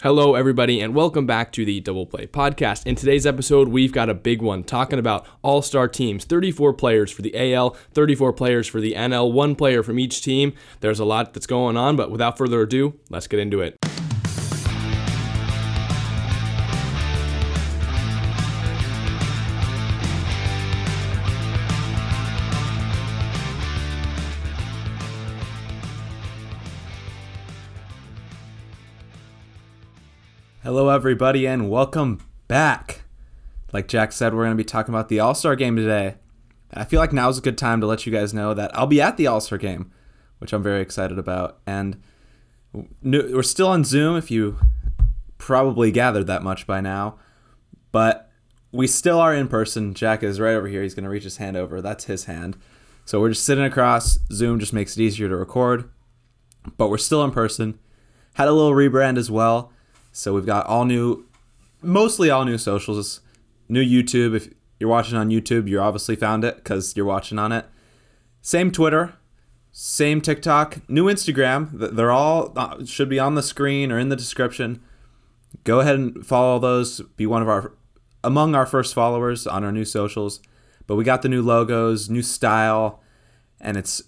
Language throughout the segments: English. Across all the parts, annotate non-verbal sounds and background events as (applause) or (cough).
Hello, everybody, and welcome back to the Double Play Podcast. In today's episode, we've got a big one talking about all star teams 34 players for the AL, 34 players for the NL, one player from each team. There's a lot that's going on, but without further ado, let's get into it. Hello, everybody, and welcome back. Like Jack said, we're going to be talking about the All Star game today. I feel like now's a good time to let you guys know that I'll be at the All Star game, which I'm very excited about. And we're still on Zoom, if you probably gathered that much by now, but we still are in person. Jack is right over here. He's going to reach his hand over. That's his hand. So we're just sitting across. Zoom just makes it easier to record, but we're still in person. Had a little rebrand as well. So we've got all new, mostly all new socials, new YouTube. If you're watching on YouTube, you obviously found it because you're watching on it. Same Twitter, same TikTok, new Instagram. They're all uh, should be on the screen or in the description. Go ahead and follow those. Be one of our among our first followers on our new socials. But we got the new logos, new style, and it's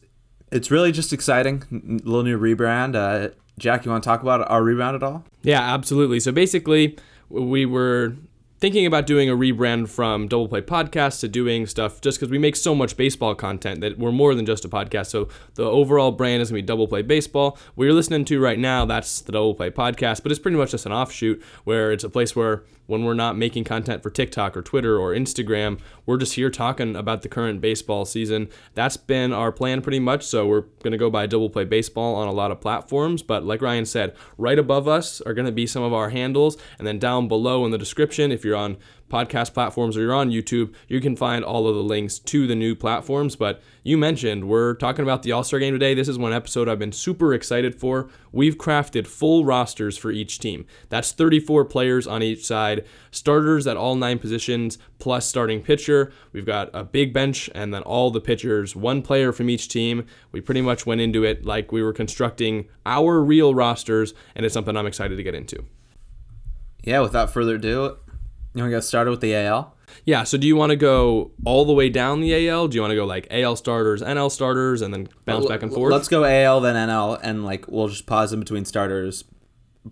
it's really just exciting. A little new rebrand. Uh, Jack, you want to talk about our rebrand at all? Yeah, absolutely. So basically, we were thinking about doing a rebrand from Double Play Podcast to doing stuff just because we make so much baseball content that we're more than just a podcast. So the overall brand is going to be Double Play Baseball. What you're listening to right now, that's the Double Play Podcast, but it's pretty much just an offshoot where it's a place where when we're not making content for TikTok or Twitter or Instagram, we're just here talking about the current baseball season. That's been our plan pretty much. So we're going to go by Double Play Baseball on a lot of platforms. But like Ryan said, right above us are going to be some of our handles. And then down below in the description, if you're on podcast platforms or you're on YouTube, you can find all of the links to the new platforms. But you mentioned we're talking about the All Star game today. This is one episode I've been super excited for. We've crafted full rosters for each team. That's 34 players on each side, starters at all nine positions, plus starting pitcher. We've got a big bench and then all the pitchers, one player from each team. We pretty much went into it like we were constructing our real rosters, and it's something I'm excited to get into. Yeah, without further ado, you want to get started with the AL? Yeah. So do you want to go all the way down the AL? Do you want to go like AL starters, NL starters, and then bounce back and forth? Let's go AL then NL, and like we'll just pause in between starters,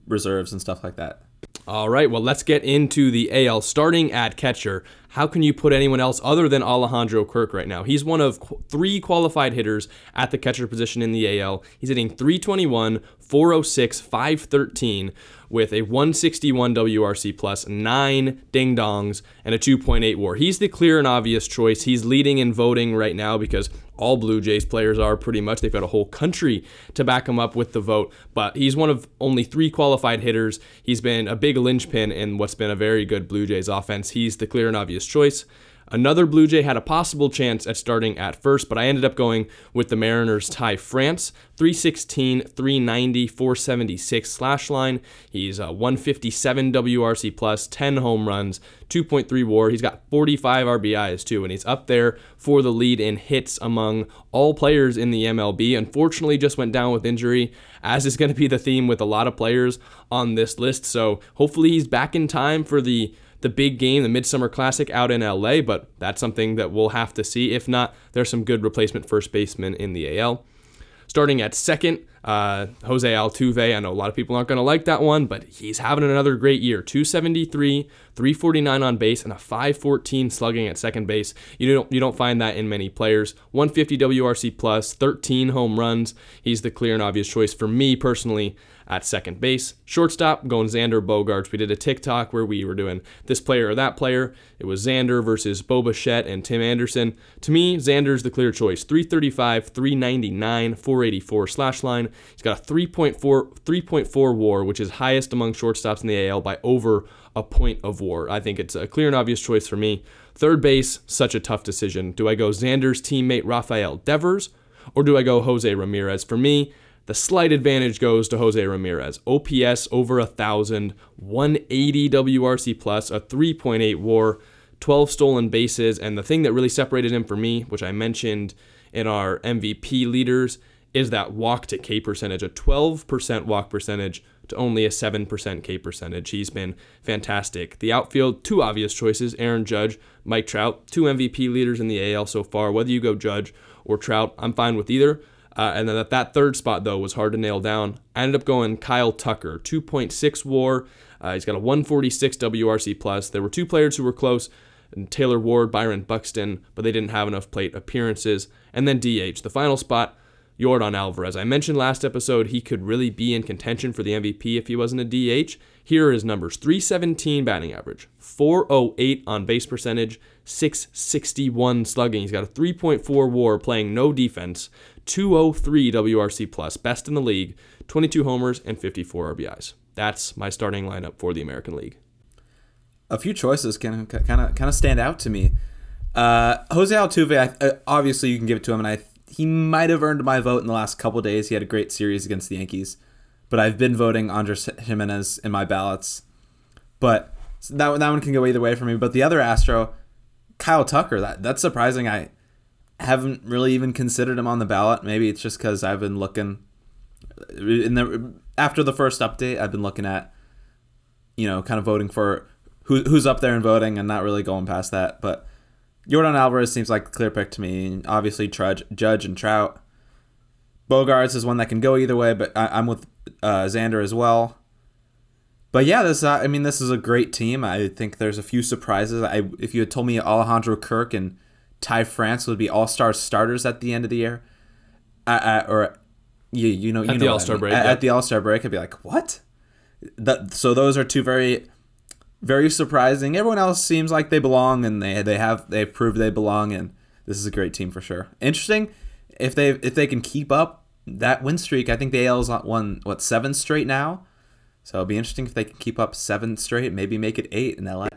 reserves, and stuff like that. All right. Well, let's get into the AL. Starting at catcher, how can you put anyone else other than Alejandro Kirk right now? He's one of three qualified hitters at the catcher position in the AL. He's hitting 321, 406, 513 with a 161 WRC plus, nine ding dongs, and a 2.8 war. He's the clear and obvious choice. He's leading in voting right now because all Blue Jays players are pretty much. They've got a whole country to back him up with the vote, but he's one of only three qualified hitters. He's been a big linchpin in what's been a very good Blue Jays offense. He's the clear and obvious choice. Another Blue Jay had a possible chance at starting at first, but I ended up going with the Mariners' Ty France, 316, 390, 476 slash line. He's a 157 WRC plus, 10 home runs, 2.3 WAR. He's got 45 RBIs too, and he's up there for the lead in hits among all players in the MLB. Unfortunately, just went down with injury, as is going to be the theme with a lot of players on this list. So hopefully he's back in time for the the big game, the Midsummer Classic out in LA, but that's something that we'll have to see. If not, there's some good replacement first basemen in the AL. Starting at second, uh, Jose Altuve. I know a lot of people aren't going to like that one, but he's having another great year. 273, 349 on base, and a 514 slugging at second base. You don't you don't find that in many players. 150 WRC plus, 13 home runs. He's the clear and obvious choice for me personally at second base. Shortstop, going Xander Bogaerts. We did a TikTok where we were doing this player or that player. It was Xander versus Bo Bichette and Tim Anderson. To me, Xander's the clear choice. 335, 399, 484 slash line. He's got a 3.4, 3.4 war, which is highest among shortstops in the AL by over a point of war. I think it's a clear and obvious choice for me. Third base, such a tough decision. Do I go Xander's teammate Rafael Devers or do I go Jose Ramirez? For me, the slight advantage goes to Jose Ramirez. OPS over a thousand, 180 WRC plus, a 3.8 WAR, 12 stolen bases, and the thing that really separated him for me, which I mentioned in our MVP leaders, is that walk to K percentage, a 12% walk percentage, to only a 7% K percentage. He's been fantastic. The outfield, two obvious choices Aaron Judge, Mike Trout, two MVP leaders in the AL so far. Whether you go Judge or Trout, I'm fine with either. Uh, and then that, that third spot, though, was hard to nail down. I ended up going Kyle Tucker, 2.6 war. Uh, he's got a 146 WRC plus. There were two players who were close. Taylor Ward, Byron Buxton, but they didn't have enough plate appearances. And then DH, the final spot, Yordan Alvarez. I mentioned last episode he could really be in contention for the MVP if he wasn't a DH. Here are his numbers 317 batting average, 408 on base percentage, 661 slugging. He's got a 3.4 war playing no defense, 203 WRC plus, best in the league, 22 homers, and 54 RBIs. That's my starting lineup for the American League. A few choices can kind of kind of stand out to me. Uh, Jose Altuve, I, uh, obviously you can give it to him, and I he might have earned my vote in the last couple days. He had a great series against the Yankees, but I've been voting Andres Gimenez in my ballots. But that that one can go either way for me. But the other Astro, Kyle Tucker, that that's surprising. I haven't really even considered him on the ballot. Maybe it's just because I've been looking in the after the first update. I've been looking at you know kind of voting for who, who's up there and voting and not really going past that. But Yordan Alvarez seems like a clear pick to me. Obviously, Trudge, Judge and Trout. Bogaerts is one that can go either way, but I, am with uh, Xander as well. But yeah, this I mean this is a great team. I think there's a few surprises. I if you had told me Alejandro Kirk and Ty France would be All Star starters at the end of the year, I, or you you know you at know the All Star I mean. break at, yeah. at the All Star break, I'd be like, what? That so those are two very very surprising. Everyone else seems like they belong, and they they have they've proved they belong, and this is a great team for sure. Interesting if they if they can keep up that win streak. I think the AL's won what seven straight now, so it'll be interesting if they can keep up seven straight, maybe make it eight in LA.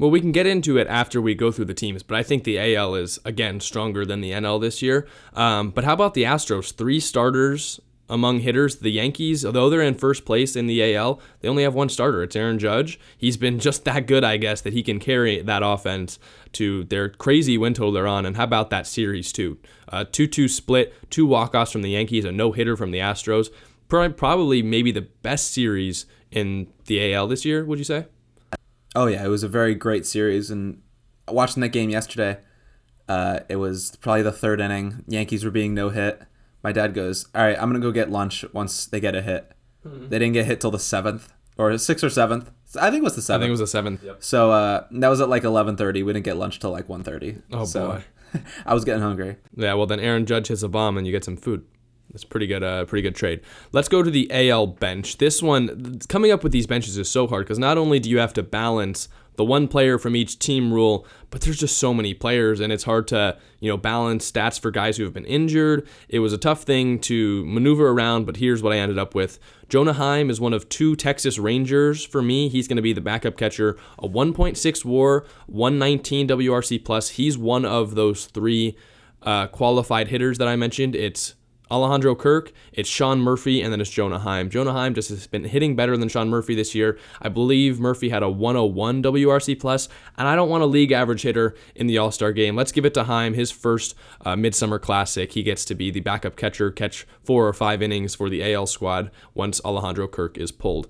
Well, we can get into it after we go through the teams, but I think the AL is again stronger than the NL this year. Um, but how about the Astros? Three starters among hitters. The Yankees, although they're in first place in the AL, they only have one starter. It's Aaron Judge. He's been (laughs) just that good, I guess, that he can carry that offense to their crazy win total they're on. And how about that series, too? 2 2 split, two walk-offs from the Yankees, a no hitter from the Astros. Probably maybe the best series in the AL this year, would you say? Oh, yeah. It was a very great series. And watching that game yesterday, uh, it was probably the third inning. Yankees were being no hit my dad goes, "All right, I'm gonna go get lunch once they get a hit." Mm-hmm. They didn't get hit till the seventh or sixth or seventh. I think it was the seventh. I think it was the seventh. Yep. So uh, that was at like 11:30. We didn't get lunch till like 1:30. Oh so, boy, (laughs) I was getting hungry. Yeah, well then Aaron Judge hits a bomb and you get some food. That's pretty good. Uh, pretty good trade. Let's go to the AL bench. This one, coming up with these benches is so hard because not only do you have to balance the one player from each team rule, but there's just so many players and it's hard to, you know, balance stats for guys who have been injured. It was a tough thing to maneuver around, but here's what I ended up with. Jonah Heim is one of two Texas Rangers for me. He's going to be the backup catcher, a 1.6 WAR, 119 WRC plus. He's one of those three uh, qualified hitters that I mentioned. It's Alejandro Kirk, it's Sean Murphy, and then it's Jonah Heim. Jonah Heim just has been hitting better than Sean Murphy this year. I believe Murphy had a 101 WRC plus, and I don't want a league average hitter in the All Star game. Let's give it to Heim, his first uh, Midsummer Classic. He gets to be the backup catcher, catch four or five innings for the AL squad once Alejandro Kirk is pulled.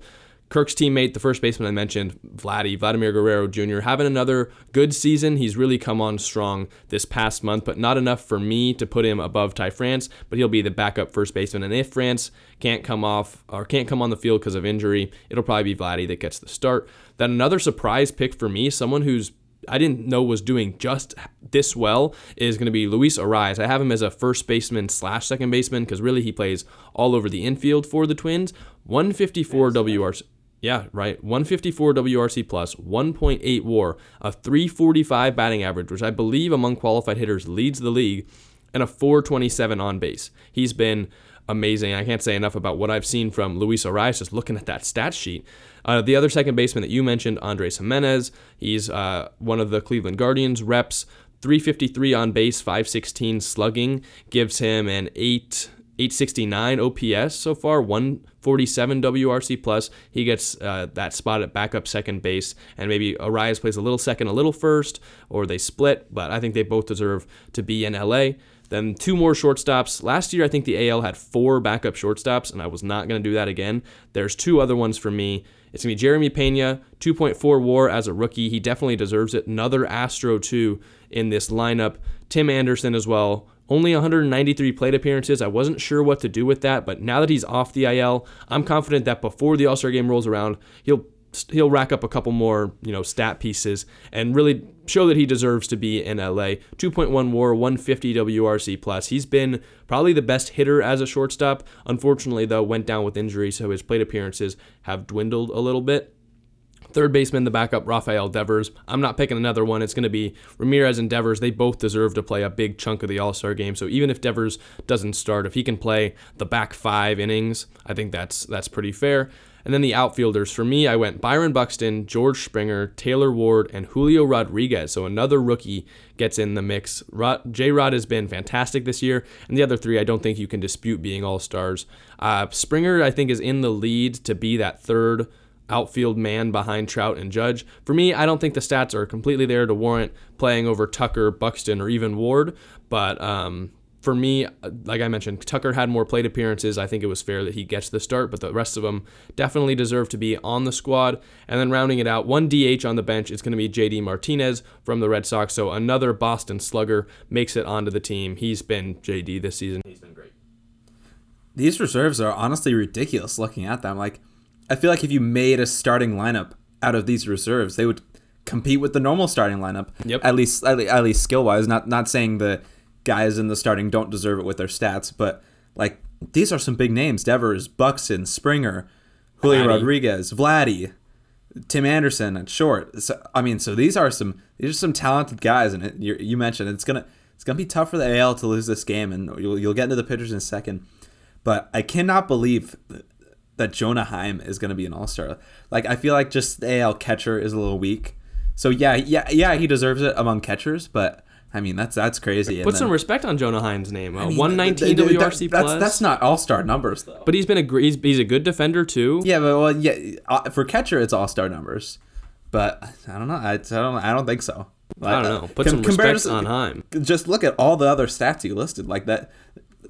Kirk's teammate, the first baseman I mentioned, Vladdy, Vladimir Guerrero Jr., having another good season. He's really come on strong this past month, but not enough for me to put him above Ty France, but he'll be the backup first baseman. And if France can't come off or can't come on the field because of injury, it'll probably be Vladdy that gets the start. Then another surprise pick for me, someone who's I didn't know was doing just this well is going to be Luis Arraez. I have him as a first baseman slash second baseman because really he plays all over the infield for the Twins. 154 WRC. Yeah, right. 154 WRC plus, 1.8 WAR, a 345 batting average, which I believe among qualified hitters leads the league, and a 427 on base. He's been amazing. I can't say enough about what I've seen from Luis Arraez just looking at that stat sheet. Uh, the other second baseman that you mentioned, Andres Gimenez, he's uh, one of the Cleveland Guardians reps. 353 on base, 516 slugging gives him an 8 869 OPS so far, one 47 WRC plus. He gets uh, that spot at backup second base, and maybe Arraez plays a little second, a little first, or they split. But I think they both deserve to be in LA. Then two more shortstops. Last year, I think the AL had four backup shortstops, and I was not going to do that again. There's two other ones for me. It's going to be Jeremy Pena, 2.4 war as a rookie. He definitely deserves it. Another Astro, too, in this lineup. Tim Anderson as well. Only 193 plate appearances. I wasn't sure what to do with that, but now that he's off the IL, I'm confident that before the All Star game rolls around, he'll he'll rack up a couple more, you know, stat pieces and really show that he deserves to be in LA. 2.1 WAR, 150 WRC plus. He's been probably the best hitter as a shortstop. Unfortunately, though, went down with injury, so his plate appearances have dwindled a little bit. Third baseman, the backup, Rafael Devers. I'm not picking another one. It's going to be Ramirez and Devers. They both deserve to play a big chunk of the All Star game. So even if Devers doesn't start, if he can play the back five innings, I think that's that's pretty fair. And then the outfielders. For me, I went Byron Buxton, George Springer, Taylor Ward, and Julio Rodriguez. So another rookie gets in the mix. J Rod has been fantastic this year. And the other three, I don't think you can dispute being all stars. Uh, Springer, I think, is in the lead to be that third outfield man behind Trout and Judge. For me, I don't think the stats are completely there to warrant playing over Tucker, Buxton, or even Ward. But um, for me, like I mentioned, Tucker had more plate appearances. I think it was fair that he gets the start, but the rest of them definitely deserve to be on the squad. And then rounding it out, one DH on the bench is going to be JD Martinez from the Red Sox. So another Boston slugger makes it onto the team. He's been JD this season. He's been great. These reserves are honestly ridiculous looking at them. Like, I feel like if you made a starting lineup out of these reserves, they would compete with the normal starting lineup. Yep. At least, at least, least skill wise. Not not saying the guys in the starting don't deserve it with their stats, but like these are some big names: Devers, Buxton, Springer, Julio Vladdy. Rodriguez, Vladdy, Tim Anderson at short. So, I mean, so these are some these are some talented guys, and it, you, you mentioned it's gonna it's gonna be tough for the AL to lose this game, and you'll you'll get into the pitchers in a second. But I cannot believe that Jonah Heim is gonna be an All Star. Like I feel like just the AL catcher is a little weak. So yeah, yeah, yeah, he deserves it among catchers, but I mean, that's that's crazy. Put then, some respect on Jonah Heim's name. Uh, I mean, 119 WRC that, plus. That's, that's not all star numbers though. But he's been a he's, he's a good defender too. Yeah, but well, yeah, uh, for catcher it's all star numbers. But I don't know. I, I don't. I don't think so. I don't know. Put some respect on Heim. Just look at all the other stats you listed. Like that,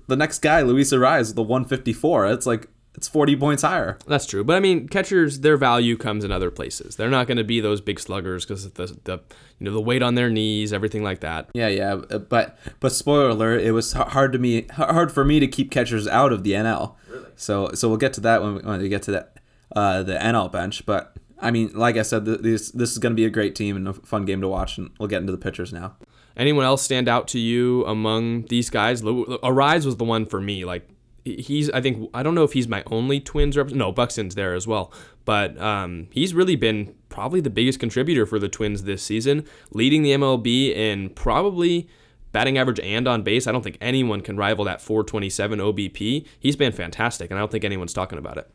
the next guy, Luis Arraez, the 154. It's like it's 40 points higher. That's true. But I mean, catchers, their value comes in other places. They're not going to be those big sluggers because the, the you know the weight on their knees, everything like that. Yeah, yeah. Uh, but but spoiler alert, it was hard to me hard for me to keep catchers out of the NL. Really? So so we'll get to that when we, when we get to that uh, the NL bench. But I mean, like I said, this this is going to be a great team and a fun game to watch, and we'll get into the pitchers now. Anyone else stand out to you among these guys? Arraez was the one for me. Like he's I think I don't know if he's my only Twins rep. No, Buxton's there as well, but um, he's really been probably the biggest contributor for the Twins this season, leading the MLB in probably batting average and on base. I don't think anyone can rival that 427 OBP. He's been fantastic, and I don't think anyone's talking about it.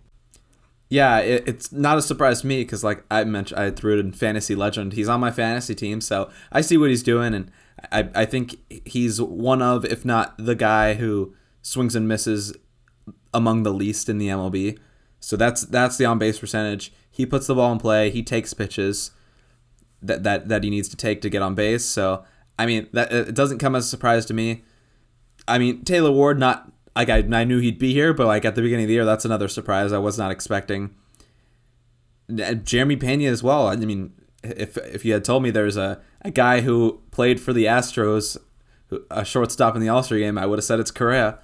Yeah, it, it's not a surprise to me because, like I mentioned, I threw it in fantasy legend. He's on my fantasy team, so I see what he's doing, and I I think he's one of, if not the guy who swings and misses among the least in the MLB. So that's that's the on base percentage. He puts the ball in play. He takes pitches that that that he needs to take to get on base. So I mean that it doesn't come as a surprise to me. I mean Taylor Ward not like I, I knew he'd be here, but like at the beginning of the year, that's another surprise I was not expecting. Jeremy Pena as well. I mean, if if you had told me there's a, a guy who played for the Astros, a shortstop in the All Star game, I would have said it's Correa.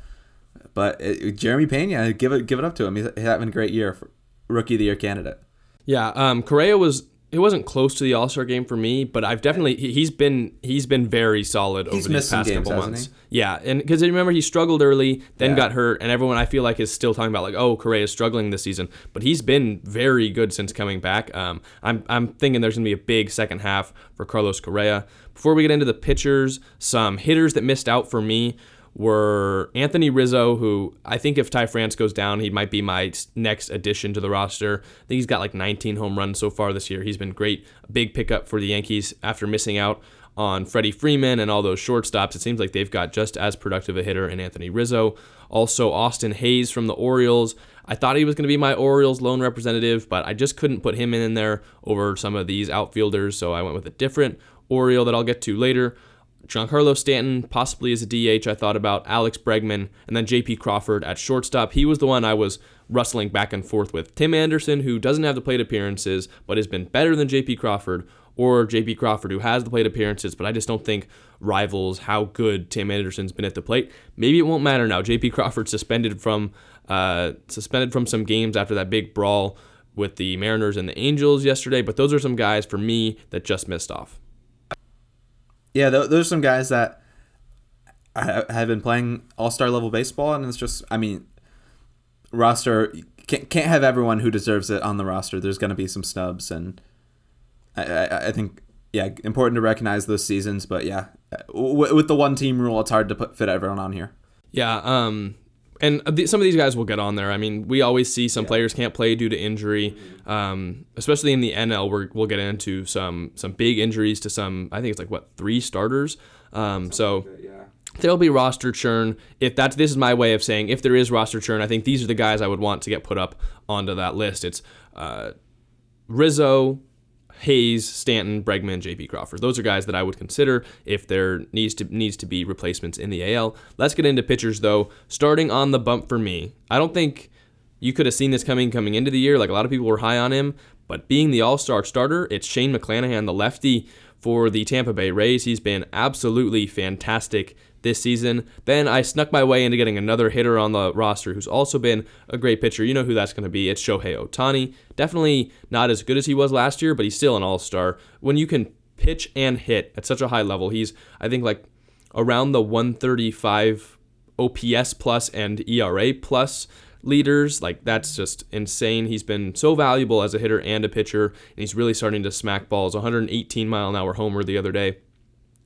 But it, Jeremy Pena, give it give it up to him. He's having a great year, for rookie of the year candidate. Yeah, um, Correa was it wasn't close to the All Star game for me, but I've definitely he's been he's been very solid he's over the past games, couple months. Yeah, and because remember he struggled early, then yeah. got hurt, and everyone I feel like is still talking about like oh Correa is struggling this season, but he's been very good since coming back. Um, I'm I'm thinking there's gonna be a big second half for Carlos Correa. Before we get into the pitchers, some hitters that missed out for me were Anthony Rizzo, who I think if Ty France goes down, he might be my next addition to the roster. I think he's got like 19 home runs so far this year. He's been great. Big pickup for the Yankees after missing out on Freddie Freeman and all those shortstops. It seems like they've got just as productive a hitter in Anthony Rizzo. Also, Austin Hays from the Orioles. I thought he was going to be my Orioles lone representative, but I just couldn't put him in there over some of these outfielders, so I went with a different Oriole that I'll get to later. Giancarlo Stanton, possibly as a DH, I thought about Alex Bregman, and then JP Crawford at shortstop. He was the one I was wrestling back and forth with. Tim Anderson, who doesn't have the plate appearances, but has been better than JP Crawford, or JP Crawford, who has the plate appearances, but I just don't think rivals how good Tim Anderson's been at the plate. Maybe it won't matter now. JP Crawford suspended from uh, suspended from some games after that big brawl with the Mariners and the Angels yesterday, but those are some guys for me that just missed off. Yeah, th- those are some guys that have been playing all star level baseball, and it's just, I mean, roster can't, can't have everyone who deserves it on the roster. There's going to be some snubs, and I, I, I, think, yeah, important to recognize those seasons. But yeah, w- with the one team rule, it's hard to put fit everyone on here. Yeah, um, and some of these guys will get on there. I mean, we always see some yeah. players can't play due to injury, um, especially in the NL. we will get into some some big injuries to some. I think it's like what three starters. Um, so there'll be roster churn. If that's this is my way of saying if there is roster churn, I think these are the guys I would want to get put up onto that list. It's uh, Rizzo, Hays, Stanton, Bregman, J.P. Crawford. Those are guys that I would consider if there needs to needs to be replacements in the AL. Let's get into pitchers though. Starting on the bump for me, I don't think you could have seen this coming coming into the year. Like a lot of people were high on him, but being the All Star starter, it's Shane McClanahan, the lefty for the Tampa Bay Rays. He's been absolutely fantastic this season. Then I snuck my way into getting another hitter on the roster who's also been a great pitcher. You know who that's going to be. It's Shohei Ohtani. Definitely not as good as he was last year, but he's still an all star. When you can pitch and hit at such a high level, he's, I think, like around the 135 OPS plus and ERA plus leaders. Like that's just insane. He's been so valuable as a hitter and a pitcher, and he's really starting to smack balls. 118 mile an hour homer the other day.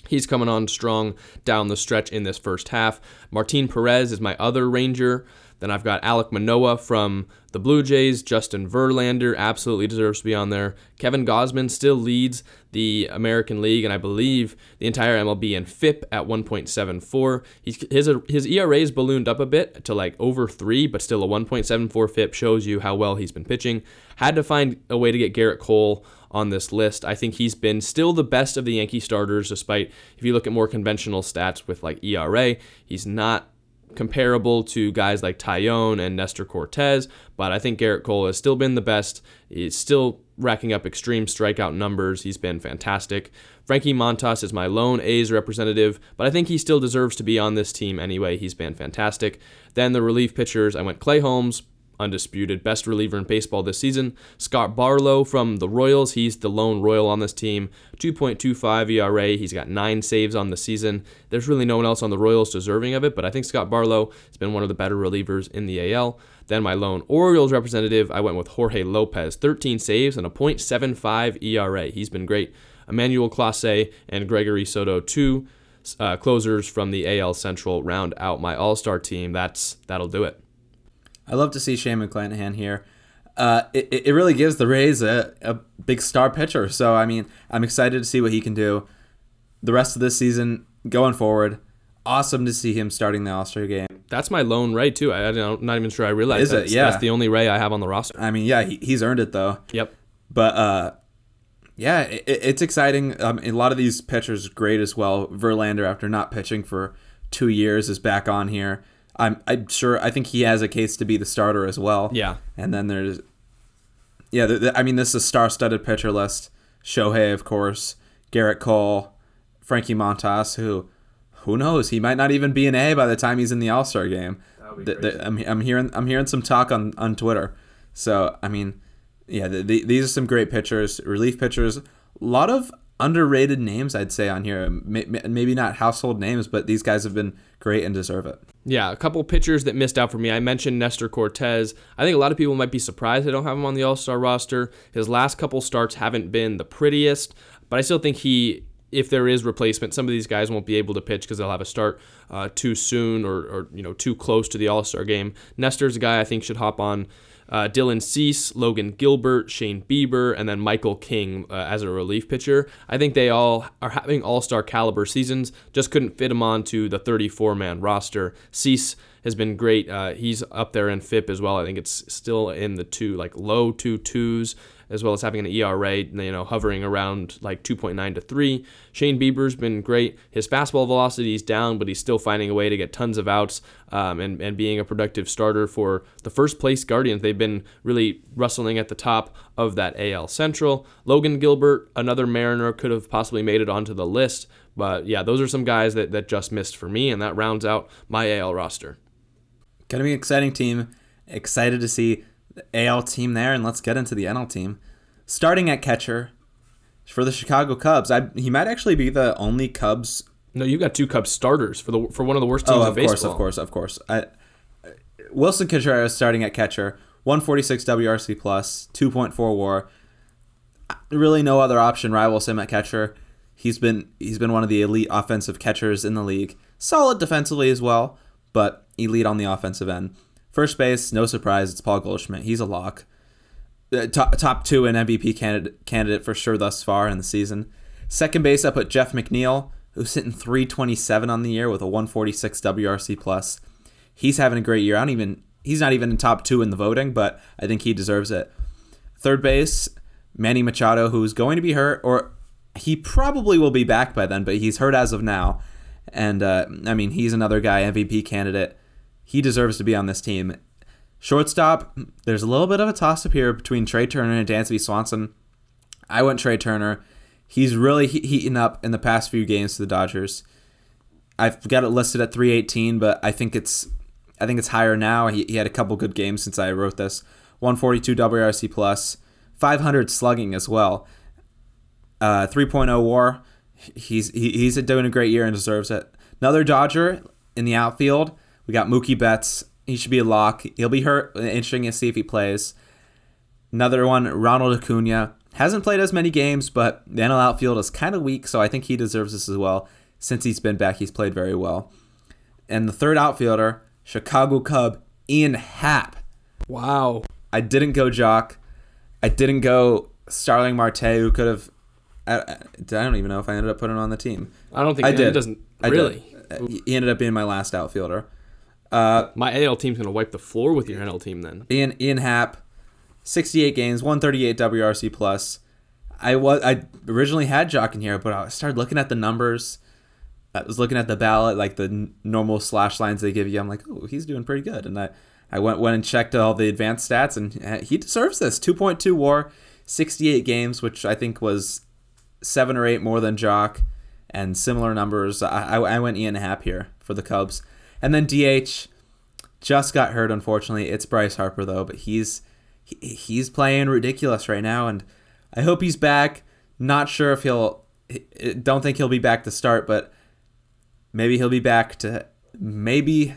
He's coming on strong down the stretch in this first half. Martin Perez is my other Ranger. Then I've got Alek Manoah from the Blue Jays. Justin Verlander absolutely deserves to be on there. Kevin Gausman still leads the American League, and I believe the entire MLB in FIP at 1.74. He's, his his ERA is ballooned up a bit to like over three, but still a 1.74 FIP shows you how well he's been pitching. Had to find a way to get Gerrit Cole on this list. I think he's been still the best of the Yankee starters, despite if you look at more conventional stats with like ERA, he's not comparable to guys like Taillon and Nestor Cortes, but I think Gerrit Cole has still been the best. He's still racking up extreme strikeout numbers. He's been fantastic. Frankie Montas is my lone A's representative, but I think he still deserves to be on this team anyway. He's been fantastic. Then the relief pitchers, I went Clay Holmes, undisputed best reliever in baseball this season. Scott Barlow from the Royals, he's the lone Royal on this team. 2.25 ERA, he's got nine saves on the season. There's really no one else on the Royals deserving of it, but I think Scott Barlow has been one of the better relievers in the AL. Then my lone Orioles representative, I went with Jorge Lopez, 13 saves and a .75 ERA. He's been great. Emmanuel Clase and Gregory Soto, two uh, closers from the AL Central, round out my All-Star team. That's that'll do it. I love to see Shane McClanahan here. Uh, it, it really gives the Rays a, a big star pitcher. So, I mean, I'm excited to see what he can do the rest of this season going forward. Awesome to see him starting the All Star game. That's my lone Ray, too. I, am not even sure I realized Is that's, it? Yeah. that's the only Ray I have on the roster. I mean, yeah, he, he's earned it, though. Yep. But, uh, yeah, it, it's exciting. Um, a lot of these pitchers great as well. Verlander, after not pitching for two years, is back on here. I'm I'm sure I think he has a case to be the starter as well. Yeah. And then there's yeah, the, the, I mean this is a star-studded pitcher list. Shohei, of course, Gerrit Cole, Frankie Montas, who who knows, he might not even be an A by the time he's in the All-Star game. The, the, I'm, I'm hearing I'm hearing some talk on on Twitter. So, I mean, yeah, these are some great pitchers, relief pitchers. A lot of underrated names, I'd say, on here. Maybe not household names, but these guys have been great and deserve it. Yeah, a couple pitchers that missed out for me. I mentioned Nestor Cortes. I think a lot of people might be surprised I don't have him on the All Star roster. His last couple starts haven't been the prettiest, but I still think he. If there is replacement, some of these guys won't be able to pitch because they'll have a start uh, too soon or, or you know too close to the All Star game. Nestor's a guy I think should hop on uh, Dylan Cease, Logan Gilbert, Shane Bieber, and then Michael King uh, as a relief pitcher. I think they all are having all star caliber seasons, just couldn't fit them onto the 34 man roster. Cease has been great. Uh, he's up there in FIP as well. I think it's still in the two, like low two twos as well as having an ERA, you know, hovering around like 2.9 to 3. Shane Bieber's been great. His fastball velocity is down, but he's still finding a way to get tons of outs um, and, and being a productive starter for the first place Guardians. They've been really rustling at the top of that AL Central. Logan Gilbert, another Mariner, could have possibly made it onto the list. But yeah, those are some guys that, that just missed for me, and that rounds out my AL roster. Gonna be an exciting team. Excited to see AL team there, and let's get into the NL team. Starting at catcher for the Chicago Cubs, I, he might actually be the only Cubs. No, you got two Cubs starters for the for one of the worst teams oh, in of baseball. course, of course, of course. I, Willson Contreras starting at catcher, 146 WRC plus, 2.4 WAR. Really, no other option rivals him at catcher. He's been he's been one of the elite offensive catchers in the league. Solid defensively as well, but elite on the offensive end. First base, no surprise, it's Paul Goldschmidt. He's a lock. Uh, top, top two and MVP candidate, candidate for sure thus far in the season. Second base, I put Jeff McNeil, who's hitting 327 on the year with a 146 WRC plus. He's having a great year. I don't even he's not even in top two in the voting, but I think he deserves it. Third base, Manny Machado, who's going to be hurt, or he probably will be back by then, but he's hurt as of now. And uh, I mean, he's another guy MVP candidate he deserves to be on this team. Shortstop, there's a little bit of a toss up here between Trea Turner and Dansby Swanson. I went Trea Turner. He's really he- heating up in the past few games to the Dodgers. I've got it listed at 318, but I think it's I think it's higher now. He, he had a couple good games since I wrote this. 142 WRC plus, 500 slugging as well. Uh, 3.0 WAR. He's he, he's doing a great year and deserves it. Another Dodger in the outfield. We got Mookie Betts. He should be a lock. He'll be hurt. Interesting to see if he plays. Another one, Ronald Acuna. Hasn't played as many games, but the NL outfield is kind of weak, so I think he deserves this as well. Since he's been back, he's played very well. And the third outfielder, Chicago Cub, Ian Happ. Wow. I didn't go Joc. I didn't go Starling Marte, who could have. I, I don't even know if I ended up putting him on the team. I don't think I did. doesn't really. Did. He ended up being my last outfielder. Uh, My AL team's gonna wipe the floor with your NL team then. Ian Ian Happ, 68 games, 138 WRC plus. I was I originally had Joc in here, but I started looking at the numbers. I was looking at the ballot, like the n- normal slash lines they give you. I'm like, oh, he's doing pretty good. And I, I went went and checked all the advanced stats, and he deserves this. 2.2 WAR, 68 games, which I think was seven or eight more than Joc, and similar numbers. I, I, I went Ian Happ here for the Cubs. And then DH just got hurt, unfortunately. It's Bryce Harper though, but he's he, he's playing ridiculous right now, and I hope he's back. Not sure if he'll. Don't think he'll be back to start, but maybe he'll be back to maybe.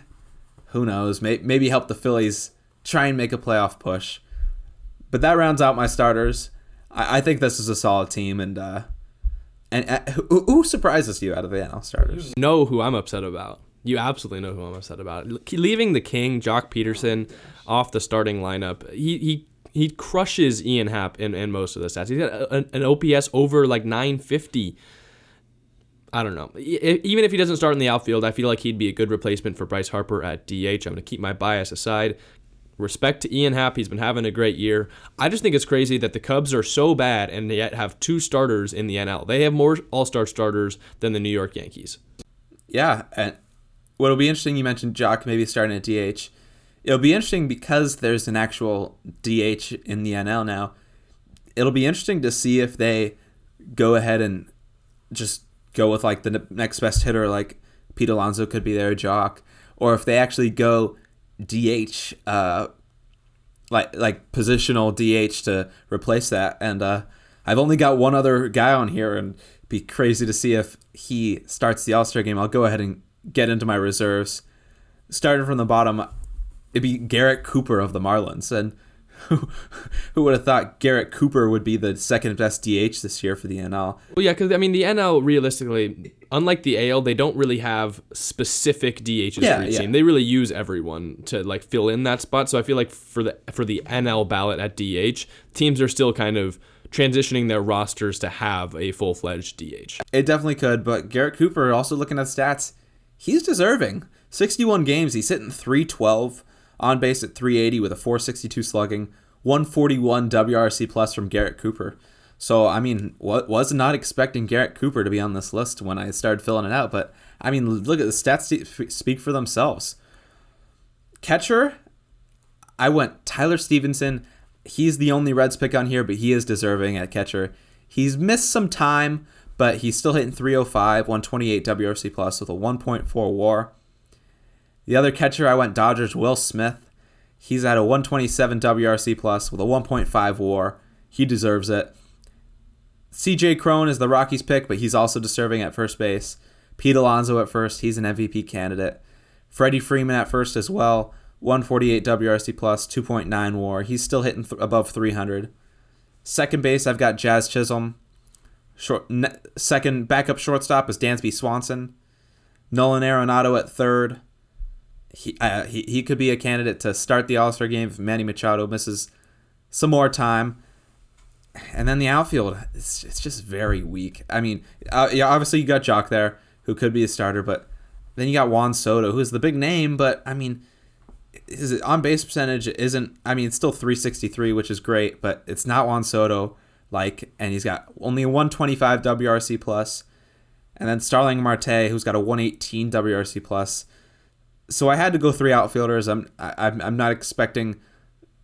Who knows? Maybe, maybe help the Phillies try and make a playoff push. But that rounds out my starters. I, I think this is a solid team, and uh, and uh, who, who surprises you out of the NL starters? Know who I'm upset about. You absolutely know who I'm upset about. Leaving the King, Joc Pederson, off the starting lineup, he he he crushes Ian Happ in, in most of the stats. He's got an, an OPS over like 950. I don't know. Even if he doesn't start in the outfield, I feel like he'd be a good replacement for Bryce Harper at DH. I'm going to keep my bias aside. Respect to Ian Happ. He's been having a great year. I just think it's crazy that the Cubs are so bad and yet have two starters in the NL. They have more all star starters than the New York Yankees. Yeah. And what'll be interesting, you mentioned Joc maybe starting at DH. It'll be interesting because there's an actual DH in the NL now. It'll be interesting to see if they go ahead and just go with like the next best hitter, like Pete Alonso could be their Joc, or if they actually go DH, uh, like like positional DH to replace that. And uh, I've only got one other guy on here, and be crazy to see if he starts the All Star game. I'll go ahead and get into my reserves. Starting from the bottom, it'd be Garrett Cooper of the Marlins. And who, (laughs) who would have thought Garrett Cooper would be the second best DH this year for the NL? Well, yeah, because I mean, the NL realistically, unlike the AL, they don't really have specific DHs Yeah, for each yeah. team. They really use everyone to like fill in that spot. So I feel like for the for the NL ballot at DH, teams are still kind of transitioning their rosters to have a full fledged DH. It definitely could, but Garrett Cooper, also looking at stats, he's deserving. 61 games, he's hitting 312, on base at 380 with a 462 slugging, 141 WRC plus from Garrett Cooper. So, I mean, what was not expecting Garrett Cooper to be on this list when I started filling it out, but I mean, look at the stats speak for themselves. Catcher, I went Tyler Stephenson. He's the only Reds pick on here, but he is deserving at catcher. He's missed some time, but he's still hitting 305, 128 WRC plus with a 1.4 WAR. The other catcher I went Dodgers Will Smith. He's at a 127 WRC plus with a 1.5 WAR. He deserves it. CJ Cron is the Rockies pick, but he's also deserving at first base. Pete Alonso at first, he's an MVP candidate. Freddie Freeman at first as well, 148 WRC plus, 2.9 WAR. He's still hitting th- above 300. Second base, I've got Jazz Chisholm. Short ne- second backup shortstop is Dansby Swanson. Nolan Arenado at third. He, uh, he he could be a candidate to start the All Star game if Manny Machado misses some more time. And then the outfield, it's, it's just very weak. I mean, uh, yeah, obviously you got Joc there, who could be a starter, but then you got Juan Soto, who's the big name, but I mean, his on base percentage isn't. I mean, it's still 363, which is great, but it's not Juan Soto like, and he's got only a 125 WRC plus, and then Starling Marte, who's got a 118 WRC plus. So I had to go three outfielders. I'm I'm I'm not expecting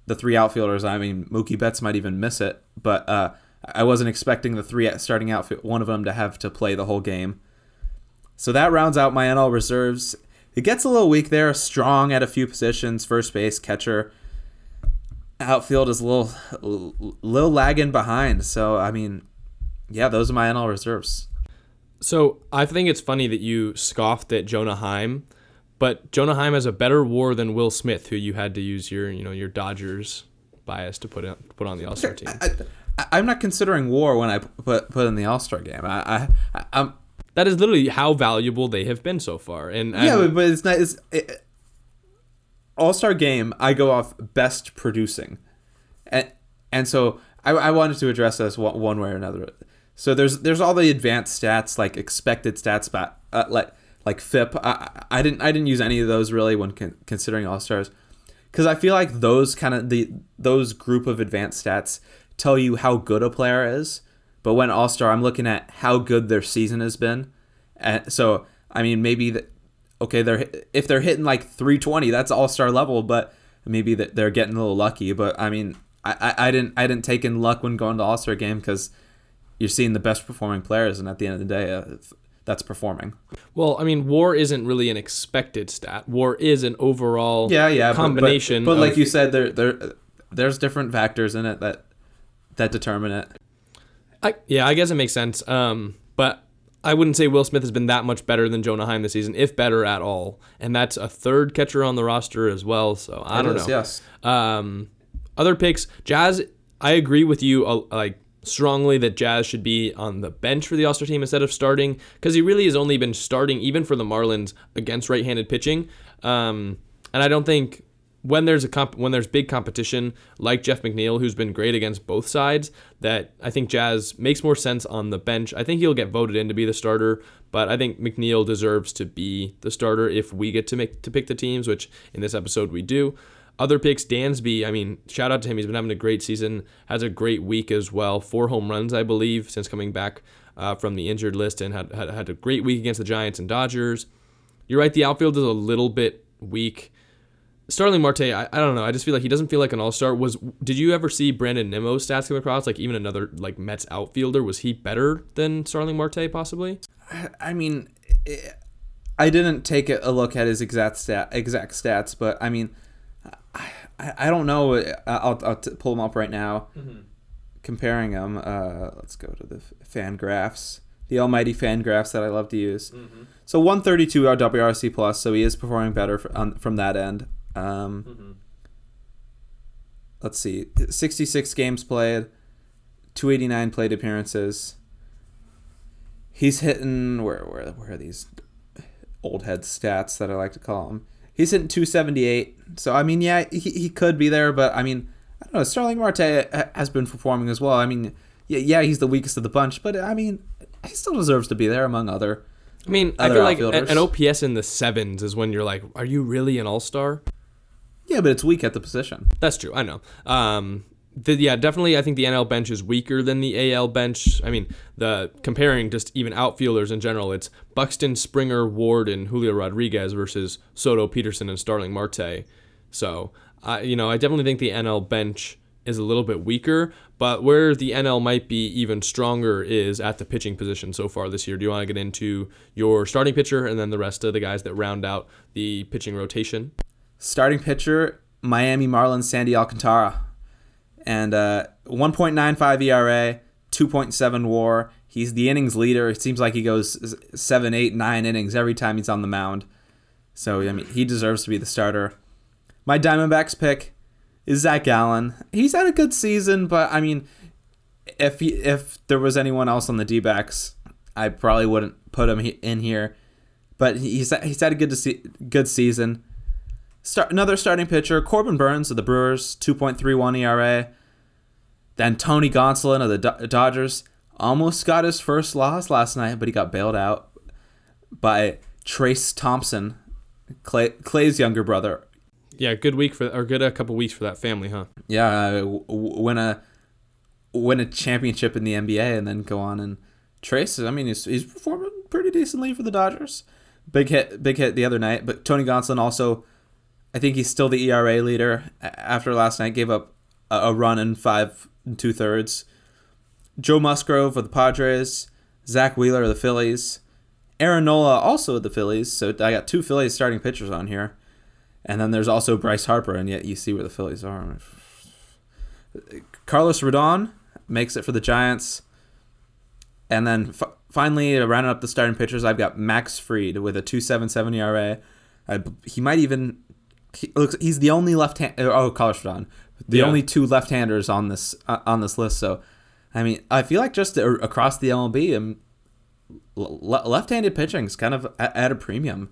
the three outfielders. I mean, Mookie Betts might even miss it, but uh, I wasn't expecting the three starting outfield, one of them to have to play the whole game. So that rounds out my NL reserves. It gets a little weak there. Strong at a few positions, first base, catcher. Outfield is a little, little lagging behind. So I mean, yeah, those are my NL reserves. So I think it's funny that you scoffed at Jonah Heim, but Jonah Heim has a better WAR than Will Smith, who you had to use your you know your Dodgers bias to put on put on the All Star team. I, I, I'm not considering WAR when I put put in the All Star game. I, I I'm That is literally how valuable they have been so far. And, yeah, but, but it's not. It's it, All Star game. I go off best producing, and and so I, I wanted to address this one, one way or another. So there's there's all the advanced stats like expected stats, but uh, like like FIP. I, I didn't I didn't use any of those really when con- considering All Stars, because I feel like those kind of the those group of advanced stats tell you how good a player is. But when All Star, I'm looking at how good their season has been, and so I mean maybe that okay they're if they're hitting like 320, that's All Star level, but maybe they're getting a little lucky. But I mean I, I, I didn't I didn't take in luck when going to All Star game because you're seeing the best performing players, and at the end of the day, uh, that's performing. Well, I mean, WAR isn't really an expected stat. WAR is an overall Yeah, yeah, but- combination. But, but, like of- you said, there there there's different factors in it that that determine it. I, yeah, I guess it makes sense. Um, but I wouldn't say Will Smith has been that much better than Jonah Heim this season, if better at all. And that's a third catcher on the roster as well. So I It don't is, know. Yes. Um, other picks, Jazz. I agree with you. Uh, like strongly that Jazz should be on the bench for the All-Star team instead of starting because he really has only been starting even for the Marlins against right-handed pitching. Um, and I don't think when there's a comp- when there's big competition like Jeff McNeil who's been great against both sides that I think Jazz makes more sense on the bench. I think he'll get voted in to be the starter, but I think McNeil deserves to be the starter if we get to make to pick the teams, which in this episode we do. Other picks, Dansby. I mean, shout out to him. He's been having a great season. Has a great week as well. Four home runs, I believe, since coming back uh, from the injured list, and had, had had a great week against the Giants and Dodgers. You're right. The outfield is a little bit weak. Starling Marte, I, I don't know. I just feel like he doesn't feel like an all star. Was did you ever see Brandon Nimmo's stats come across? Like even another like Mets outfielder, was he better than Starling Marte possibly? I mean, eh, I didn't take a look at his exact stat exact stats, but I mean, I, I don't know. I'll, I'll t- pull them up right now. Comparing them, uh, let's go to the FanGraphs, the almighty FanGraphs that I love to use. So 132 WRC plus, so he is performing better for, on, from that end. Um, Let's see, 66 games played, 289 plate appearances. he's hitting where where where are these old head stats that I like to call him? He's hitting 278. So I mean, yeah, he, he could be there, but I mean, I don't know. Starling Marte has been performing as well. I mean, yeah, yeah, he's the weakest of the bunch, but I mean, he still deserves to be there among other. I mean, I feel like an OPS in the sevens is when you're like, are you really an all star? Yeah, but it's weak at the position. That's true. I know. Um, the, yeah, definitely. I think the NL bench is weaker than the AL bench. I mean, the comparing just even outfielders in general, it's Buxton, Springer, Ward, and Julio Rodriguez versus Soto, Pederson, and Starling Marte. So, I you know, I definitely think the NL bench is a little bit weaker, but where the NL might be even stronger is at the pitching position so far this year. Do you want to get into your starting pitcher and then the rest of the guys that round out the pitching rotation? Starting pitcher, Miami Marlins, Sandy Alcantara and uh, 1.95 ERA, 2.7 WAR. He's the innings leader. It seems like he goes seven, eight, nine innings every time he's on the mound. So I mean, he deserves to be the starter. My Diamondbacks pick is Zac Gallen. He's had a good season, but I mean, if he, if there was anyone else on the D-backs, I probably wouldn't put him in here. But he's he's had a good good season. Start another starting pitcher, Corbin Burnes of the Brewers, 2.31 ERA. Then Tony Gonsolin of the Do- Dodgers almost got his first loss last night, but he got bailed out by Trayce Thompson, Clay, Clay's younger brother. Yeah, good week for or good a couple weeks for that family, huh? Yeah, uh, win a win a championship in the NBA and then go on and Trayce. I mean, he's, he's performing pretty decently for the Dodgers. Big hit, big hit the other night. But Tony Gonsolin also I think he's still the ERA leader after last night. Gave up a run in five and two thirds. Joe Musgrove of the Padres, Zack Wheeler of the Phillies, Aaron Nola also of the Phillies. So I got two Phillies starting pitchers on here, and then there's also Bryce Harper, and yet you see where the Phillies are. Carlos Rodon makes it for the Giants, and then f- finally rounding up the starting pitchers, I've got Max Fried with a 2.77 ERA. I, he might even he looks he's the only left hand oh Carlos Rodon, the yeah. only two left-handers on this uh, on this list. So, I mean, I feel like just across the MLB, and um, left-handed pitching is kind of at, a premium.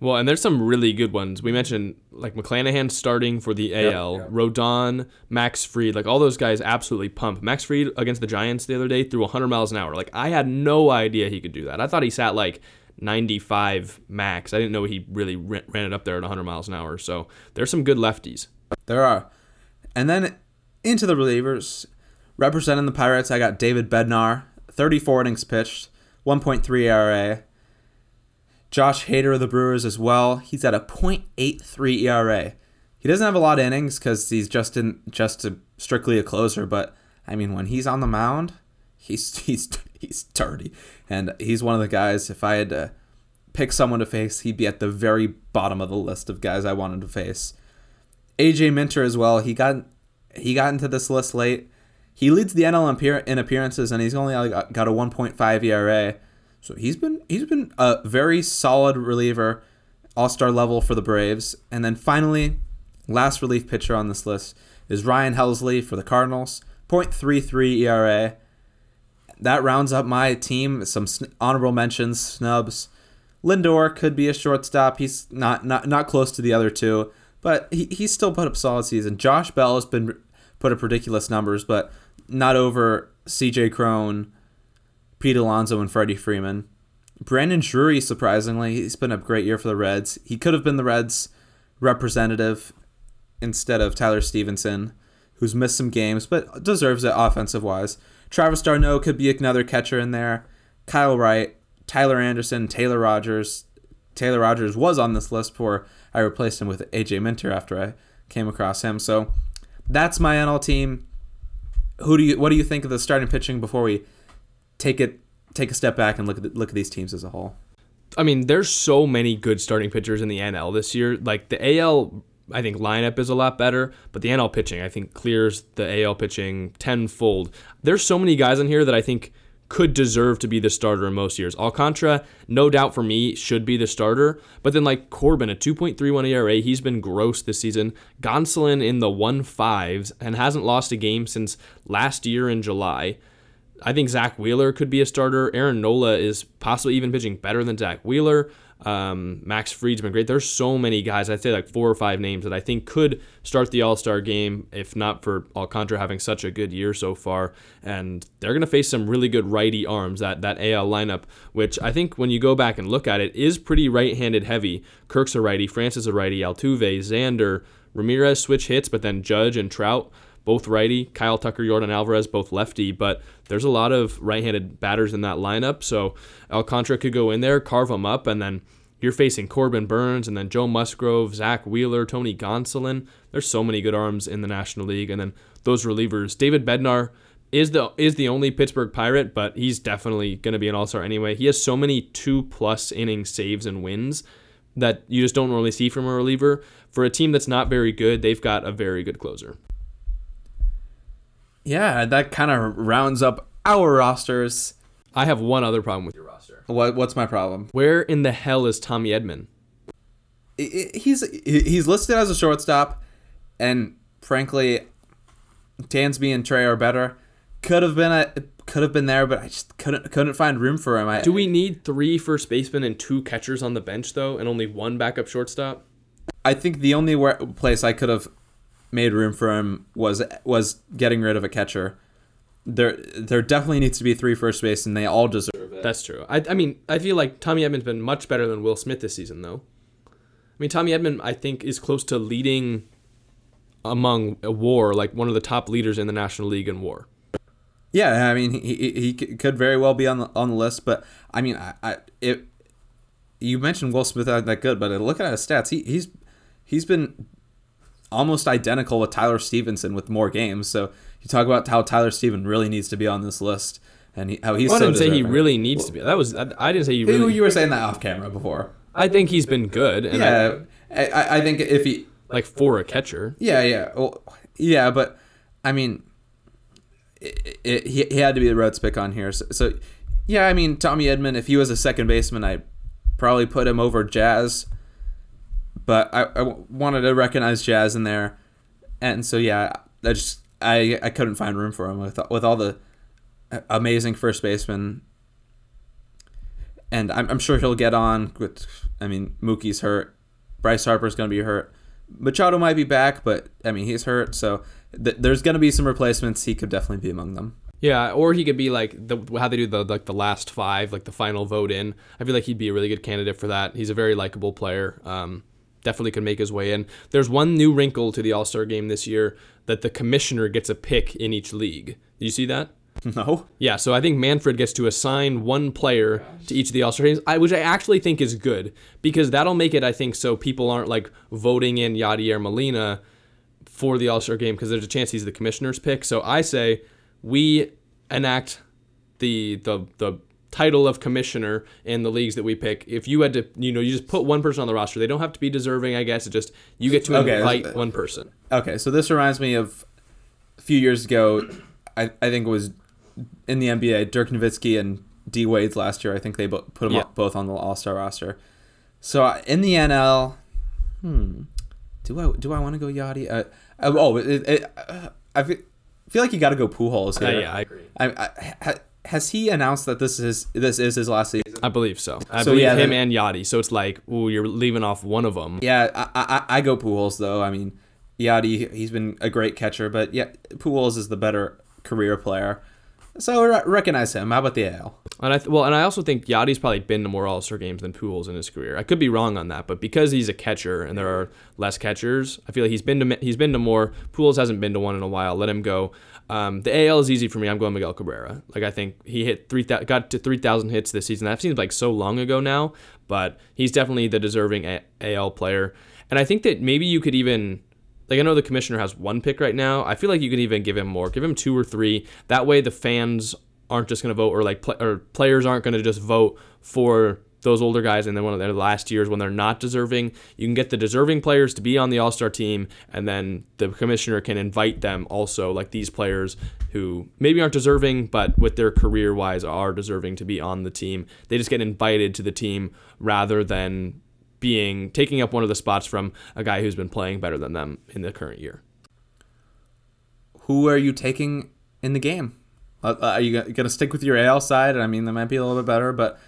Well, and there's some really good ones. We mentioned like McClanahan starting for the AL, yep, yep. Rodon, Max Fried, like all those guys absolutely pump. Max Fried against the Giants the other day threw 100 miles an hour. Like I had no idea he could do that. I thought he sat like 95 max. I didn't know he really ran it up there at 100 miles an hour. So there's some good lefties. There are. And then into the relievers, representing the Pirates, I got David Bednar, 34 innings pitched, 1.3 ERA. Josh Hader of the Brewers as well. He's at a .83 ERA. He doesn't have a lot of innings because he's just in just a, strictly a closer. But I mean, when he's on the mound, he's (laughs) he's he's dirty, and he's one of the guys. If I had to pick someone to face, he'd be at the very bottom of the list of guys I wanted to face. AJ Minter as well. He got he got into this list late. He leads the NL in appearances, and he's only got a 1.5 ERA. So he's been he's been a very solid reliever, all star level for the Braves. And then finally, last relief pitcher on this list is Ryan Helsley for the Cardinals, 0.33 ERA that rounds up my team. Some honorable mentions, snubs. Lindor could be a shortstop. He's not not not close to the other two, but he, he's still put up solid season. Josh Bell has been put up ridiculous numbers, but not over C.J. Cron, Pete Alonso, and Freddie Freeman. Brandon Drury, surprisingly, he's been a great year for the Reds. He could have been the Reds' representative instead of Tyler Stephenson, who's missed some games, but deserves it offensive wise. Travis d'Arnaud could be another catcher in there. Kyle Wright, Tyler Anderson, Taylor Rogers. Taylor Rogers was on this list before I replaced him with AJ Minter after I came across him. So that's my NL team. Who do you what do you think of the starting pitching before we take it take a step back and look at the, look at these teams as a whole? I mean, there's so many good starting pitchers in the NL this year. Like the AL I think lineup is a lot better, but the NL pitching I think clears the AL pitching tenfold. There's so many guys in here that I think could deserve to be the starter in most years. Alcantara, no doubt for me, should be the starter. But then like Corbin, a 2.31 ERA, he's been gross this season. Gonsolin in the one fives and hasn't lost a game since last year in July. I think Zack Wheeler could be a starter. Aaron Nola is possibly even pitching better than Zack Wheeler. Um, Max Fried's been great. There's so many guys. I'd say like four or five names that I think could start the All Star game if not for Alcantara having such a good year so far. And they're gonna face some really good righty arms. That that AL lineup, which I think when you go back and look at it, is pretty right-handed heavy. Kirk's a righty, Francis a righty, Altuve, Xander, Ramirez switch hits, but then Judge and Trout both righty. Kyle Tucker, Yordan Alvarez, both lefty. But there's a lot of right-handed batters in that lineup, so Alcantara could go in there, carve them up, and then you're facing Corbin Burnes and then Joe Musgrove, Zack Wheeler, Tony Gonsolin. There's so many good arms in the National League, and then those relievers. David Bednar is the is the only Pittsburgh Pirate, but he's definitely going to be an All Star anyway. He has so many two plus inning saves and wins that you just don't normally see from a reliever. For a team that's not very good, they've got a very good closer. Yeah, that kind of rounds up our rosters. I have one other problem with your roster. What what's my problem? Where in the hell is Tommy I- He's he's listed as a shortstop, and frankly, Dansby and Trea are better. Could have been a could have been there, but I just couldn't couldn't find room for him. I, Do we need three first basemen and two catchers on the bench though, and only one backup shortstop? I think the only where, place I could have made room for him was was getting rid of a catcher. There there definitely needs to be three first base, and they all deserve it. That's true. I, I mean, I feel like Tommy Edman's been much better than Will Smith this season, though. I mean, Tommy Edman, I think, is close to leading among a WAR, like one of the top leaders in the National League in WAR. Yeah, I mean, he, he, he could very well be on the on the list, but I mean, I, I it. You mentioned Will Smith not that good, but looking at his stats, he, he's he's been almost identical with Tyler Stephenson with more games. So you talk about how Tyler Steven really needs to be on this list, and he, how he's. I so didn't say he really needs to be. That was I, I didn't say he You- really. You were saying that off camera before. I think he's been good, and I- Yeah, I, I, I think if he, like for a catcher. yeah, yeah, well, yeah, but I mean, it, it, he, he had to be the Reds pick on here. So, so, yeah, I mean, Tommy Edman, if he was a second baseman, I'd probably put him over Jazz. But I, I wanted to recognize Jazz in there, and so yeah, I just I I couldn't find room for him with with all the amazing first basemen. And I'm, I'm sure he'll get on. With, I mean, Mookie's hurt. Bryce Harper's going to be hurt. Machado might be back, but I mean, he's hurt. So th- there's going to be some replacements. He could definitely be among them. Yeah, or he could be like the how they do the like the last five, like the final vote in. I feel like he'd be a really good candidate for that. He's a very likable player. Um, definitely could make his way in. There's one new wrinkle to the All Star game this year that the commissioner gets a pick in each league. Did you see that? (laughs) No. Yeah, so I think Manfred gets to assign one player to each of the All Star games, I, which I actually think is good because that'll make it, I think, so people aren't like voting in Yadier Molina for the All Star game because there's a chance he's the commissioner's pick. So I say we enact the the the title of commissioner in the leagues that we pick. If you had to, you know, you just put one person on the roster. They don't have to be deserving, I guess. It just you get to Okay, invite one person. Okay, so this reminds me of a few years ago. I, I think it was in the NBA, Dirk Nowitzki and D Wade's last year. I think they put them Yeah. both on the All Star roster. So uh, in the NL, hmm, do I do I want to go Yadi? Uh, uh, oh, it, it, uh, I feel, like you got to go Pujols Uh, here. yeah, I agree. I, I, ha, has he announced that this is this is his last season? I believe so. I So, believe yeah, him then- and Yadi. So it's like, ooh, you're leaving off one of them. Yeah, I, I, I go Pujols though. I mean, Yadi, he's been a great catcher, but yeah, Pujols is the better career player. So re- recognize him. How about the AL? And I th- well, and I also think Yadi's probably been to more All Star games than Pujols in his career. I could be wrong on that, but because he's a catcher and there are less catchers, I feel like he's been to he's been to more. Pujols hasn't been to one in a while. Let him go. Um, the AL is easy for me. I'm going Miguel Cabrera. Like I think he hit three got to three thousand hits this season. That seems like so long ago now, but he's definitely the deserving a- AL player. And I think that maybe you could even like I know the commissioner has one pick right now. I feel like you could even give him more. Give him two or three. That way the fans aren't just going to vote or like pl- or players aren't going to just vote for those older guys and then one of their last years when they're not deserving. You can get the deserving players to be on the All-Star team and then the commissioner can invite them also like these players who maybe aren't deserving but with their career wise are deserving to be on the team. They just get invited to the team rather than being taking up one of the spots from a guy who's been playing better than them in the current year. Who are you taking in the game? Uh, are you going to stick with your AL side? I mean, that might be a little bit better, but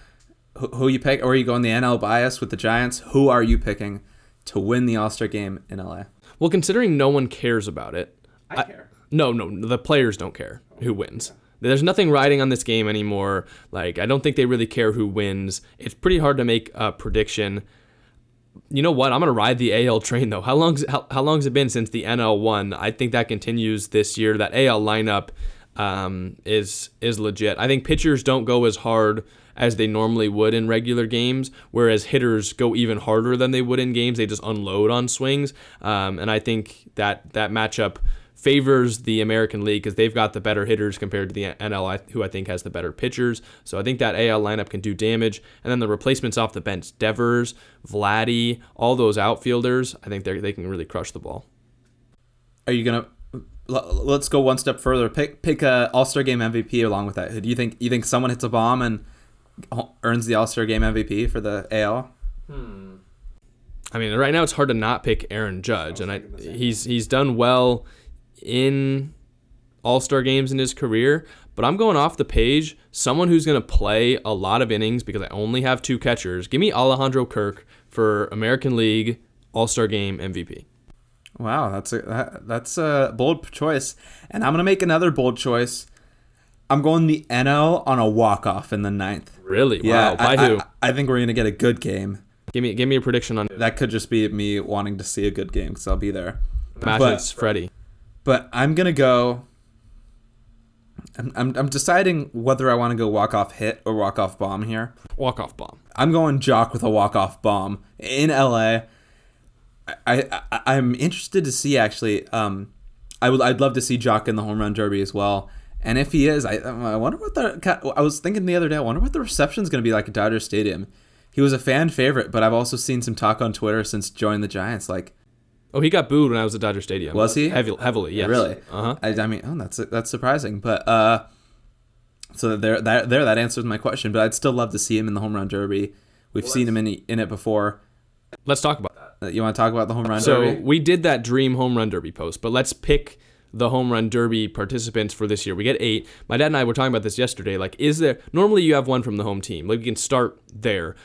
who, who you pick? Or are you going the NL bias with the Giants? Who are you picking to win the All Star game in LA? Well, considering no one cares about it, I care. no, no, the players don't care who wins. There's nothing riding on this game anymore. Like, I don't think they really care who wins. It's pretty hard to make a prediction. You know what? I'm gonna ride the AL train though. How long's how, how long's it been since the NL won? I think that continues this year. That AL lineup um, is is legit. I think pitchers don't go as hard as they normally would in regular games, whereas hitters go even harder than they would in games. They just unload on swings, um, and I think that that matchup favors the American League because they've got the better hitters compared to the NL, who I think has the better pitchers. So I think that AL lineup can do damage. And then the replacements off the bench, Devers, Vladdy, all those outfielders, I think they can really crush the ball. Are you gonna? Let's go one step further. Pick pick a All Star Game MVP along with that. Do you think you think someone hits a bomb and earns the All Star Game MVP for the AL? Hmm. I mean, right now it's hard to not pick Aaron Judge, and I, he's he's done well in All Star games in his career. But I'm going off the page. Someone who's going to play a lot of innings because I only have two catchers. Give me Alejandro Kirk for American League All Star Game MVP. Wow, that's a that, that's a bold choice, and I'm gonna make another bold choice. I'm going the NL on a walk off in the ninth. Really? Yeah. Wow. By I, who? I, I, think we're gonna get a good game. Give me give me a prediction on that. Could just be me wanting to see a good game because I'll be there. Match but, it's Freddie. But I'm gonna go. I'm, I'm, I'm deciding whether I want to go walk off hit or walk off bomb here. Walk off bomb. I'm going Joc with a walk off bomb in LA. I, I am interested to see actually. Um, I would I'd love to see Joc in the home run derby as well. And if he is, I I wonder what the I was thinking the other day. I wonder what the reception is going to be like at Dodger Stadium. He was a fan favorite, but I've also seen some talk on Twitter since joining the Giants. Like, oh, he got booed when I was at Dodger Stadium. Was he heavily? Heavily, yes. Really? Uh huh. I, I mean, oh, that's that's surprising, but uh, so there that there that answers my question. But I'd still love to see him in the home run derby. We've well, seen him in in it before. Let's talk about that. Uh, you want to talk about the home run so derby? So we did that dream home run derby post, but let's pick the home run derby participants for this year. We get eight. My dad and I were talking about this yesterday. Like, is there normally you have one from the home team? Like, we can start there.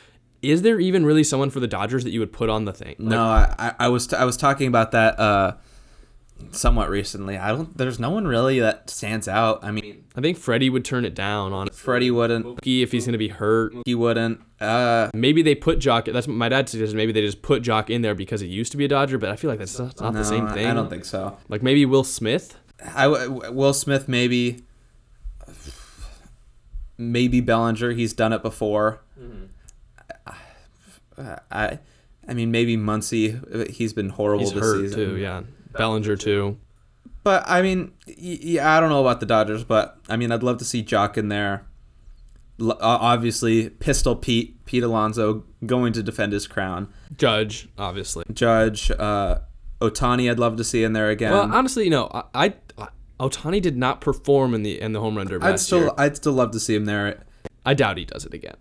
Is there even really someone for the Dodgers that you would put on the thing? No, I, I was t- I was talking about that. Uh, somewhat recently. I don't. There's no one really that stands out. I mean, I think Freddie would turn it down on Freddie wouldn't. Mookie if he's gonna be hurt. He wouldn't. Uh, maybe they put Joc. That's what my dad suggested. Maybe they just put Joc in there because he used to be a Dodger, but I feel like that's not, not no, the same thing. I don't think so. Like maybe Will Smith. I Will Smith maybe. Maybe Bellinger. He's done it before. Mm-hmm. I, I mean, maybe Muncy. He's been horrible he's this hurt season. too. Yeah. Bellinger too. But I mean, yeah, I don't know about the Dodgers, but I mean, I'd love to see Joc in there. L- obviously, Pistol Pete, Pete Alonso going to defend his crown. Judge, obviously. Judge, uh, Ohtani, I'd love to see in there again. Well, honestly, you know, I, I Ohtani did not perform in the in the home run derby. I'd still, year. I'd still love to see him there. I doubt he does it again.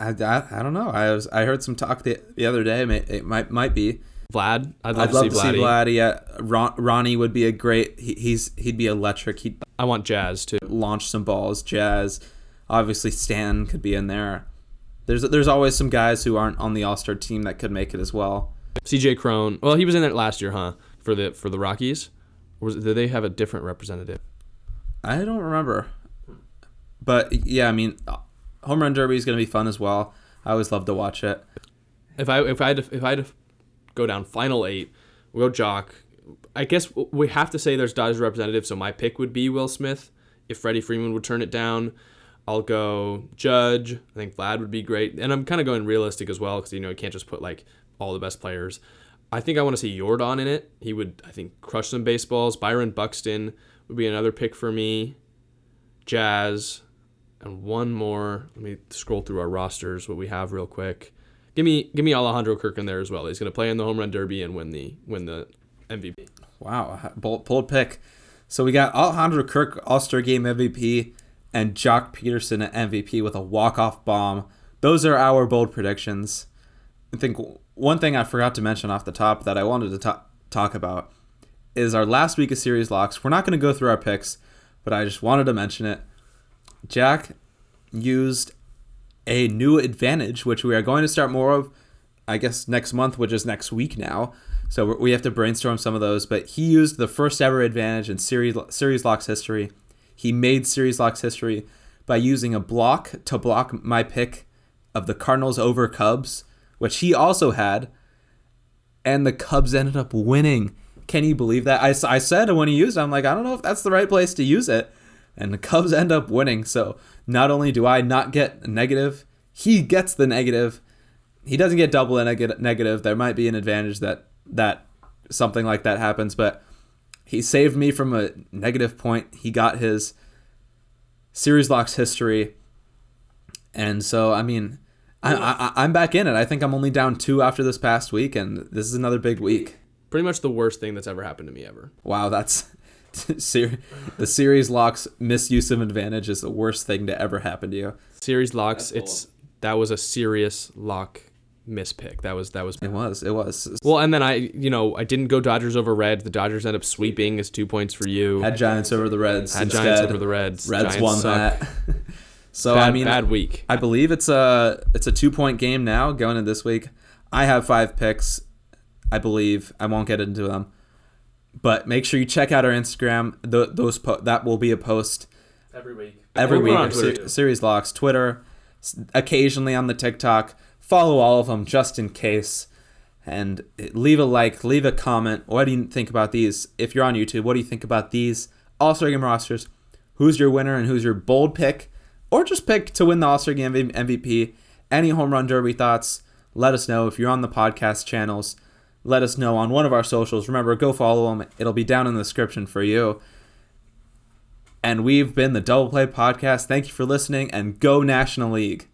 I, I, I don't know. I was I heard some talk the, the other day. It might might be. Vlad. I'd love, I'd to, love see, to see Vlad. Yeah, Ron, Ronnie would be a great. He, he's he'd be electric. He'd. I want Jazz to Launch some balls. Jazz. Obviously, Stan could be in there. There's there's always some guys who aren't on the All Star team that could make it as well. C.J. Cron. Well, he was in it last year, huh? For the for the Rockies, or was did they have a different representative? I don't remember. But yeah, I mean, uh, home run derby is going to be fun as well. I always love to watch it. If I if I had to, if I had to go down final eight. We'll go Joc. I guess we have to say there's Dodgers representative, so my pick would be Will Smith. If Freddie Freeman would turn it down, I'll go Judge. I think Vlad would be great, and I'm kind of going realistic as well because you know you can't just put like all the best players. I think I want to see Yordan in it. He would, I think, crush some baseballs. Byron Buxton would be another pick for me. Jazz, and one more. Let me scroll through our rosters, what we have real quick. Give me give me Alejandro Kirk in there as well. He's going to play in the home run derby and win the win the MVP. Wow, uh, bold, bold pick. So we got Alejandro Kirk All Star Game MVP and Joc Pederson MVP with a walk off bomb. Those are our bold predictions. I think one thing I forgot to mention off the top that I wanted to talk talk about is our last week of series locks. We're not going to go through our picks, but I just wanted to mention it. Jack used a new advantage, which we are going to start more of, I guess, next month, which is next week now. So we're- have to brainstorm some of those. But he used the first ever advantage in series series locks history. He made series locks history by using a block to block my pick of the Cardinals over Cubs, which he also had, and the Cubs ended up winning. Can you believe that? I, I said when he used it, I'm like, I don't know if that's the right place to use it. And the Cubs end up winning. So not only do I not get a negative, he gets the negative. He doesn't get double a neg- negative. There might be an advantage that that something like that happens, but he saved me from a negative point. He got his series locks history, and so I mean, I, I I'm back in it. I think I'm only down two after this past week, and this is another big week. Pretty much the worst thing that's ever happened to me ever. Wow, that's (laughs) ser- the series locks misuse of advantage is the worst thing to ever happen to you. Series locks. That's It's that was a serious lock mispick. That was that was. It was. It was. Well, and then I, you know, I didn't go Dodgers over Reds. The Dodgers end up sweeping. It's two points for you. had Giants over the Reds. Had instead. Giants over the Reds. Reds Giants won suck. that. (laughs) so Bad, I mean, bad week. I believe it's a it's a two point game now going into this week. I have five picks. I believe I won't get into them, but make sure you check out our Instagram. Th those po- that will be a post Every week. every We're week. on Ser- series locks, Twitter, s- occasionally on the TikTok. Follow all of them just in case, and eh, leave a like, leave a comment. What do you think about these? If you're on YouTube, what do you think about these All Star Game rosters? Who's your winner and who's your bold pick, or just pick to win the All Star Game MVP? Any home run derby thoughts? Let us know if you're on the podcast channels. Let us know on one of our socials. Remember, go follow them. It'll be down in the description for you. And we've been the Double Play Podcast. Thank you for listening and go National League.